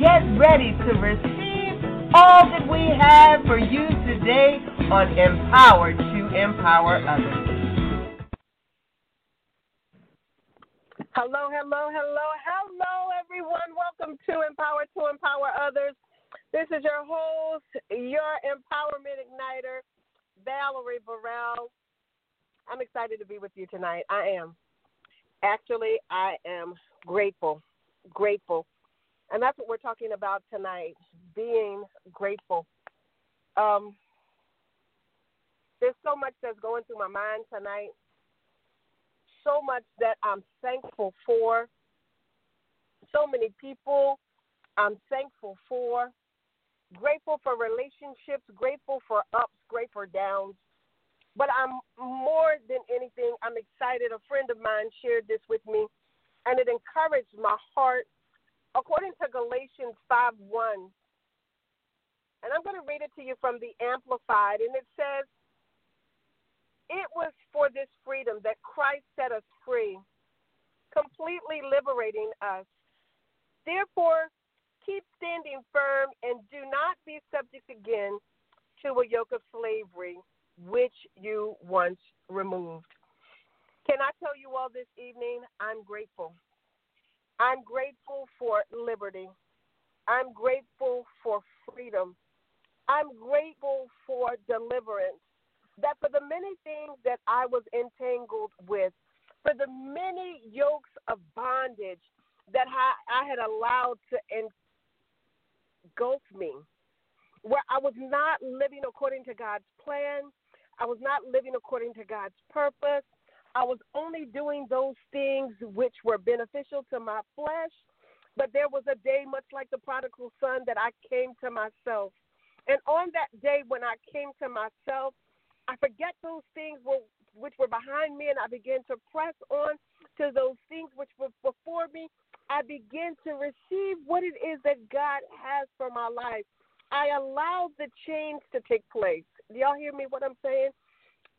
get ready to receive all that we have for you today on Empower to Empower Others. Hello, hello, hello, hello, everyone. Welcome to Empower to Empower Others. This is your host, your empowerment igniter, Valerie Burrell. I'm excited to be with you tonight. I am. Actually, I am grateful. Grateful. And that's what we're talking about tonight being grateful. Um, there's so much that's going through my mind tonight so much that I'm thankful for. So many people I'm thankful for. Grateful for relationships, grateful for ups, grateful for downs. But I'm more than anything, I'm excited. A friend of mine shared this with me, and it encouraged my heart. According to Galatians 5 1, and I'm going to read it to you from the Amplified, and it says, it was for this freedom that Christ set us free, completely liberating us. Therefore, keep standing firm and do not be subject again to a yoke of slavery which you once removed. Can I tell you all this evening? I'm grateful. I'm grateful for liberty. I'm grateful for freedom. I'm grateful for deliverance that for the many things that I was entangled with, for the many yokes of bondage that I had allowed to engulf me, where I was not living according to God's plan, I was not living according to God's purpose. I was only doing those things which were beneficial to my flesh. But there was a day, much like the prodigal son, that I came to myself. And on that day, when I came to myself, I forget those things which were behind me, and I began to press on to those things which were before me. I begin to receive what it is that God has for my life. I allowed the change to take place. Do y'all hear me? What I'm saying?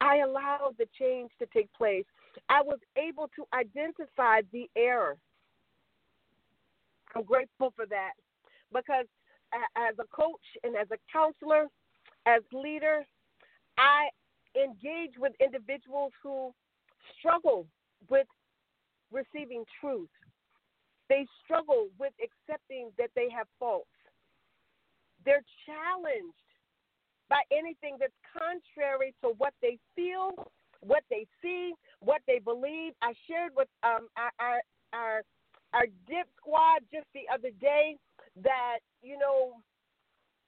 I allowed the change to take place. I was able to identify the error. I'm grateful for that because as a coach and as a counselor, as leader, I engage with individuals who struggle with receiving truth. They struggle with accepting that they have faults. They're challenged by anything that's contrary to what they feel, what they see, what they believe. I shared with um, our, our our our dip squad just the other day that you know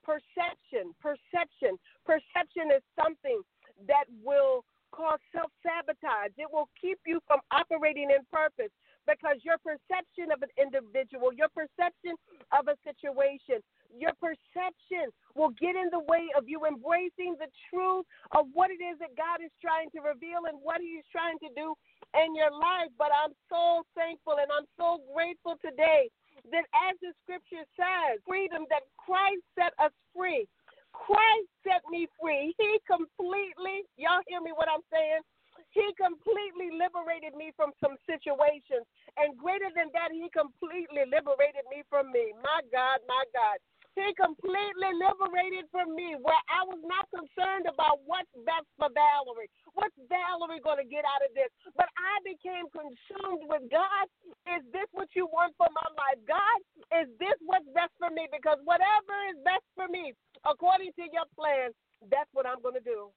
perception, perception, perception is something that will cause self sabotage. It will keep you from operating in purpose because your perception of an individual, your perception of a situation, your perception will get in the way of you embracing the truth of what it is that God is trying to reveal and what He is trying to do in your life. But I'm so thankful and I'm so grateful today that as the scripture says, freedom that Christ set us free. Christ set me free. He completely, y'all hear me what I'm saying? He completely liberated me from some situations. And greater than that, He completely liberated me from me. My God, my God. He completely liberated from me where I was not concerned about what's best for Valerie. What's Valerie going to get out of this? But I became consumed with God. Is this what you want for my life? God, is this what's best for me? Because whatever is best for me, according to your plan, that's what I'm going to do.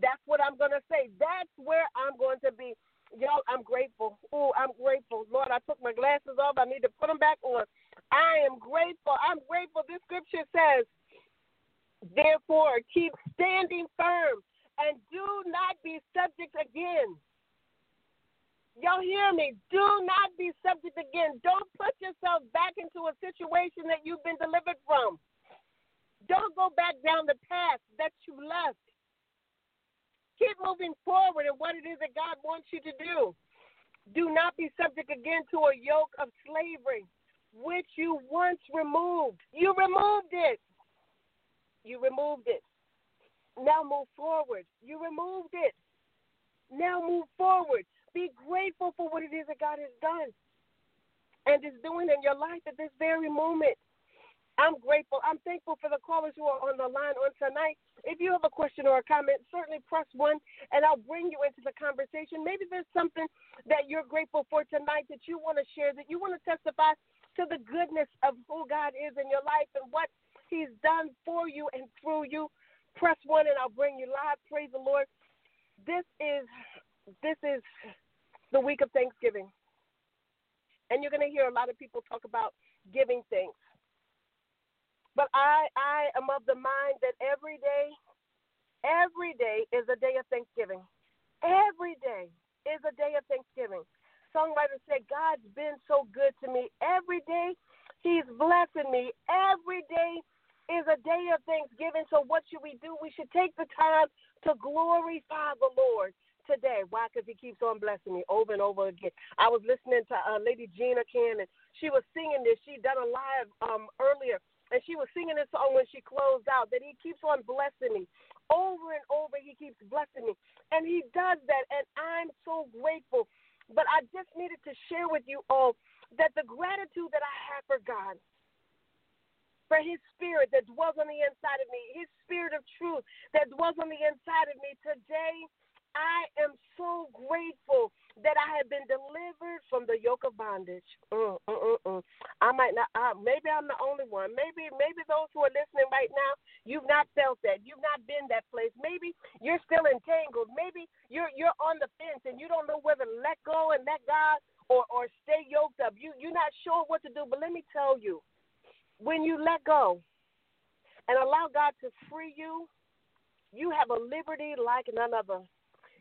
That's what I'm going to say. That's where I'm going to be. Y'all, I'm grateful. Oh, I'm grateful. Lord, I took my glasses off. I need to put them back on. I am grateful. I'm grateful. This scripture says, therefore, keep standing firm and do not be subject again. Y'all hear me? Do not be subject again. Don't put yourself back into a situation that you've been delivered from. Don't go back down the path that you left. Keep moving forward in what it is that God wants you to do. Do not be subject again to a yoke of slavery, which you once removed. You removed it. You removed it. Now move forward. You removed it. Now move forward. Be grateful for what it is that God has done and is doing in your life at this very moment. I'm grateful. I'm thankful for the callers who are on the line on tonight. If you have a question or a comment, certainly press one and I'll bring you into the conversation. Maybe there's something that you're grateful for tonight that you want to share, that you want to testify to the goodness of who God is in your life and what He's done for you and through you. Press one and I'll bring you live. Praise the Lord. This is this is the week of Thanksgiving. And you're going to hear a lot of people talk about giving thanks. But I, I am of the mind that every day, every day is a day of Thanksgiving. Every day is a day of Thanksgiving. Songwriter said, God's been so good to me. Every day, He's blessing me. Every day is a day of Thanksgiving. So, what should we do? We should take the time to glorify the Lord today. Why? Because He keeps on blessing me over and over again. I was listening to uh, Lady Gina Cannon. She was singing this. She done a live um, earlier and she was singing this song when she closed out that he keeps on blessing me. Over and over, he keeps blessing me. And he does that, and I'm so grateful. But I just needed to share with you all that the gratitude that I have for God, for his spirit that dwells on the inside of me, his spirit of truth that dwells on the inside of me today, I am so grateful that I have been delivered from the yoke of bondage. Mm, mm, mm, mm. I might not. Maybe I'm the only one. Maybe maybe those who are listening right now, you've not felt that. You've not been that place. Maybe you're still entangled. Maybe you're you're on the fence and you don't know whether to let go and let God or or stay yoked up. You you're not sure what to do. But let me tell you, when you let go and allow God to free you, you have a liberty like none other.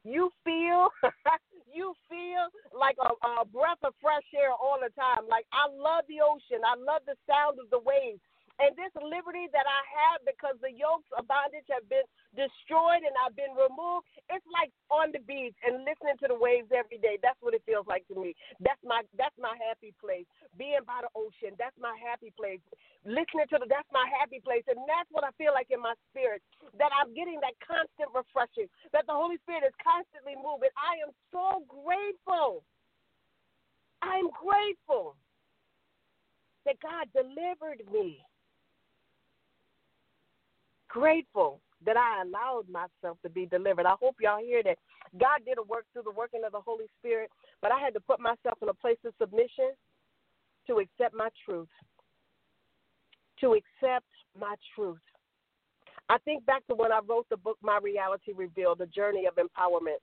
You feel you feel like a, a breath of fresh air all the time. Like I love the ocean. I love the sound of the waves. And this liberty that I have because the yokes of bondage have been destroyed and I've been removed, it's like on the beach and listening to the waves every day. That's what it feels like to me. That's my that's my happy place. Being by the ocean, that's my happy place. Listening to the that's my happy place. And that's what I feel like in my spirit. That I'm getting that constant refreshing. That the Holy Spirit is constantly moving. I am so grateful. I'm grateful that God delivered me grateful that I allowed myself to be delivered. I hope y'all hear that. God did a work through the working of the Holy Spirit, but I had to put myself in a place of submission to accept my truth. To accept my truth. I think back to when I wrote the book My Reality Revealed, The Journey of Empowerment.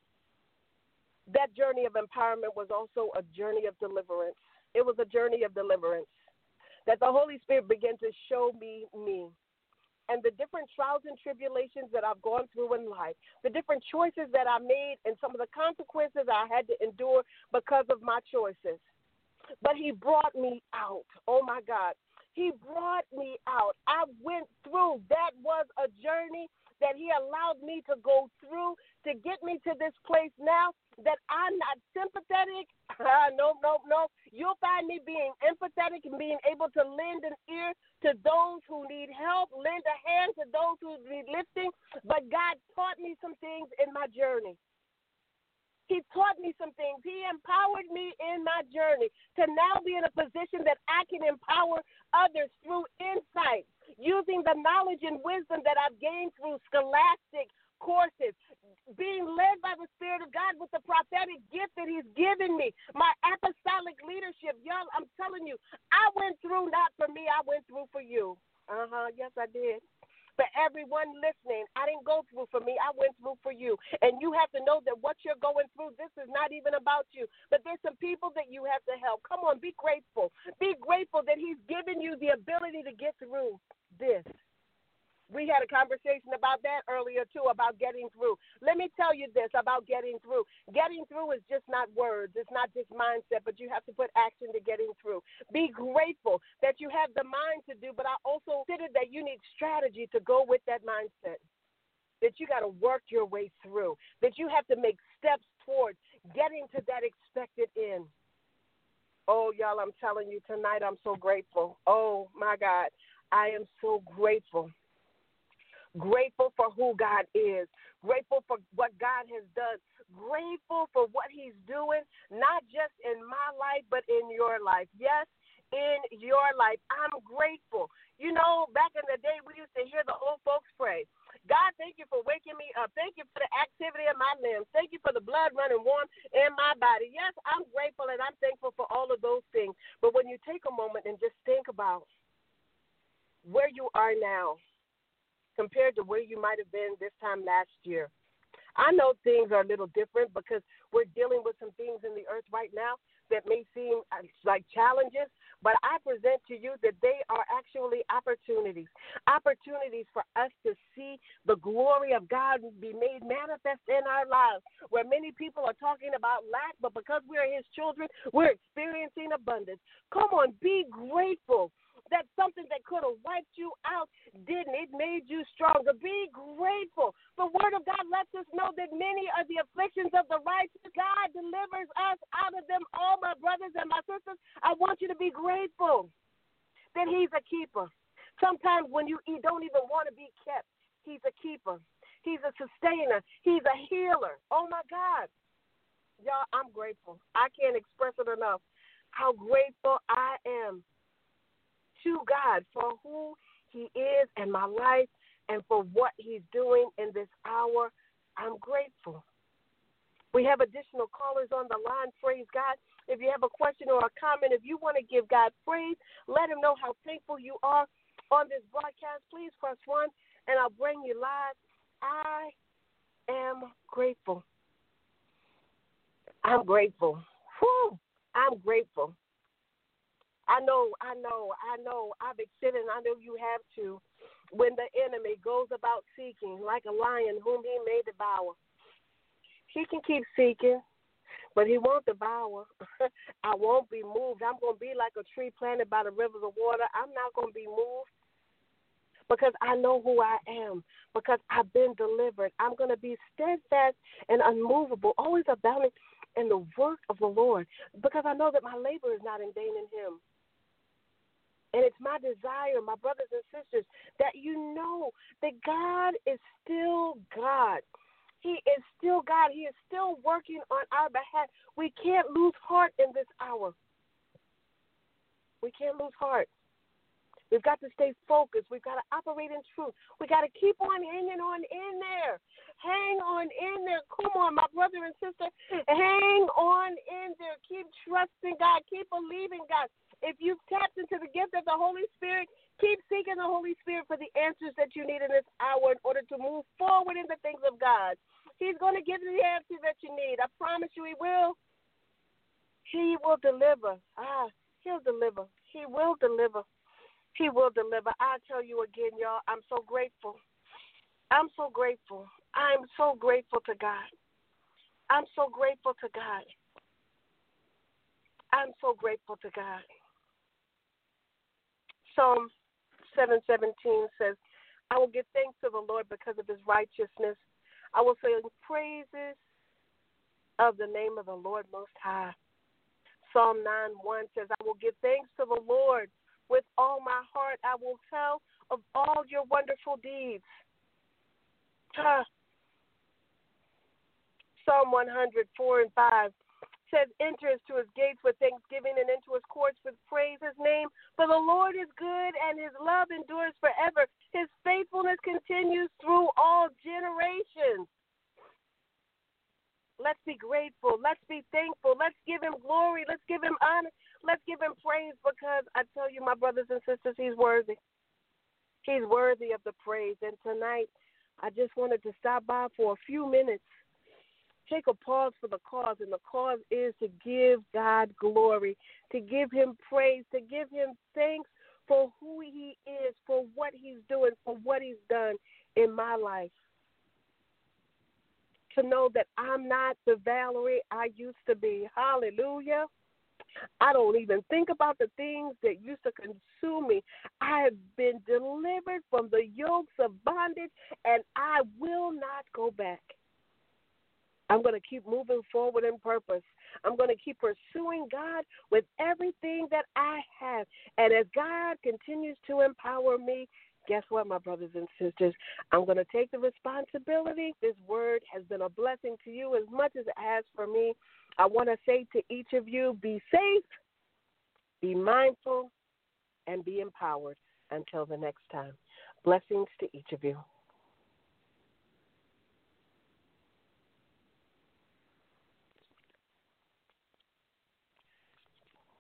That journey of empowerment was also a journey of deliverance. It was a journey of deliverance. That the Holy Spirit began to show me me and the different trials and tribulations that I've gone through in life, the different choices that I made, and some of the consequences I had to endure because of my choices. But He brought me out. Oh my God. He brought me out. I went through. That was a journey that He allowed me to go through to get me to this place now that I'm not sympathetic. no, no, no. You'll find me being empathetic and being able to lend an ear to those who need help, lend a hand to those who need lifting. But God taught me some things in my journey. He taught me some things. He empowered me in my journey to now be in a position that I can empower others through insight, using the knowledge and wisdom that I've gained through scholastic courses, being led by the Spirit of God with the prophetic gift that He's given me, my apostolic leadership. Y'all, I'm telling you, I went through not for me, I went through for you. Uh huh, yes, I did. For everyone listening, I didn't go through for me, I went through for you. And you have to know that what you're going through, this is not even about you, but there's some people that you have to help. Come on, be grateful. Be grateful that He's given you the ability to get through this. We had a conversation about that earlier too, about getting through. Let me tell you this about getting through. Getting through is just not words, it's not just mindset, but you have to put action to getting through. Be grateful that you have the mind to do, but I also consider that you need strategy to go with that mindset. That you got to work your way through, that you have to make steps towards getting to that expected end. Oh, y'all, I'm telling you tonight, I'm so grateful. Oh, my God, I am so grateful grateful for who God is, grateful for what God has done, grateful for what He's doing, not just in my life, but in your life. Yes, in your life. I'm grateful. You know, back in the day, we used to hear the old folks pray. God, thank you for waking me up. Thank you for the activity of my limbs. Thank you for the blood running warm in my body. Yes, I'm grateful and I'm thankful for all of those things. But when you take a moment and just think about where you are now, compared to where you might have been this time last year. I know things are a little different because we're dealing with some things in the earth right now that may seem uh, like challenges, but I present to you that they are actually opportunities. Opportunities for us to see the glory of God be made manifest in our lives. Where many people are talking about lack, but because we're His children, we're experiencing abundance. Come on, be grateful that something that could have wiped you out didn't. It made you stronger. Be grateful. The Word of God lets us know that many are the afflictions of the righteous. God delivers us out of them all, my brothers and my sisters. I want you to be grateful that He's a keeper. Sometimes when you don't even want to be kept, He's a keeper. He's a sustainer. He's a healer. Oh my God. Y'all, I'm grateful. I can't express it enough how grateful I am to God for who He is in my life and for what He's doing in this hour. I'm grateful. We have additional callers on the line. Praise God. If you have a question or a comment, if you want to give God praise, let Him know how thankful you are on this broadcast. Please press one and I'll bring you live. I am grateful. I'm grateful. Whew, I'm grateful. I know, I know, I know. I've experienced, I know you have to. When the enemy goes about seeking like a lion whom he may devour, he can keep seeking, but he won't devour. I won't be moved. I'm going to be like a tree planted by the rivers of water. I'm not going to be moved because I know who I am, because I've been delivered. I'm going to be steadfast and unmovable, always abounding in the work of the Lord, because I know that my labor is not in vain in Him. And it's my desire, my brothers and sisters, that you know that God is still God. He is still God. He is still working on our behalf. We can't lose heart in this hour. We can't lose heart. We've got to stay focused. We've got to operate in truth. We got to keep on hanging on in there. Hang on in there. Come on, my brother and sister. Hang on in there. Keep trusting God. Keep believing God. If you've tapped into the gift of the Holy Spirit, keep seeking the Holy Spirit for the answers that you need in this hour in order to move forward in the things of God. He's going to give you the answers that you need. I promise you, He will. He will deliver. Ah, He'll deliver. He will deliver. He will deliver. I tell you again, y'all, I'm so grateful. I'm so grateful. I'm so grateful to God. I'm so grateful to God. I'm so grateful to God. Psalm 717 says, I will give thanks to the Lord because of his righteousness. I will sing praises of the name of the Lord Most High. Psalm 9:1 says, I will give thanks to the Lord with all my heart. I will tell of all your wonderful deeds. Psalm 100, 4 and 5 says, Enter into his gates with thanksgiving and into his courts with praise his name. Is good and his love endures forever. His faithfulness continues through all generations. Let's be grateful. Let's be thankful. Let's give him glory. Let's give him honor. Let's give him praise because I tell you, my brothers and sisters, he's worthy. He's worthy of the praise. And tonight, I just wanted to stop by for a few minutes take a pause for the cause, and the cause is to give God glory, to give Him praise, to give Him thanks for who He is, for what He's doing, for what He's done in my life. To know that I'm not the Valerie I used to be. Hallelujah. I don't even think about the things that used to consume me. I have been delivered from the yokes of bondage, and I will not go back. I'm going to keep moving forward in purpose. I'm going to keep pursuing God with everything that I have. And as God continues to empower me, guess what, my brothers and sisters? I'm going to take the responsibility. This word has been a blessing to you as much as it has for me. I want to say to each of you be safe, be mindful, and be empowered until the next time. Blessings to each of you.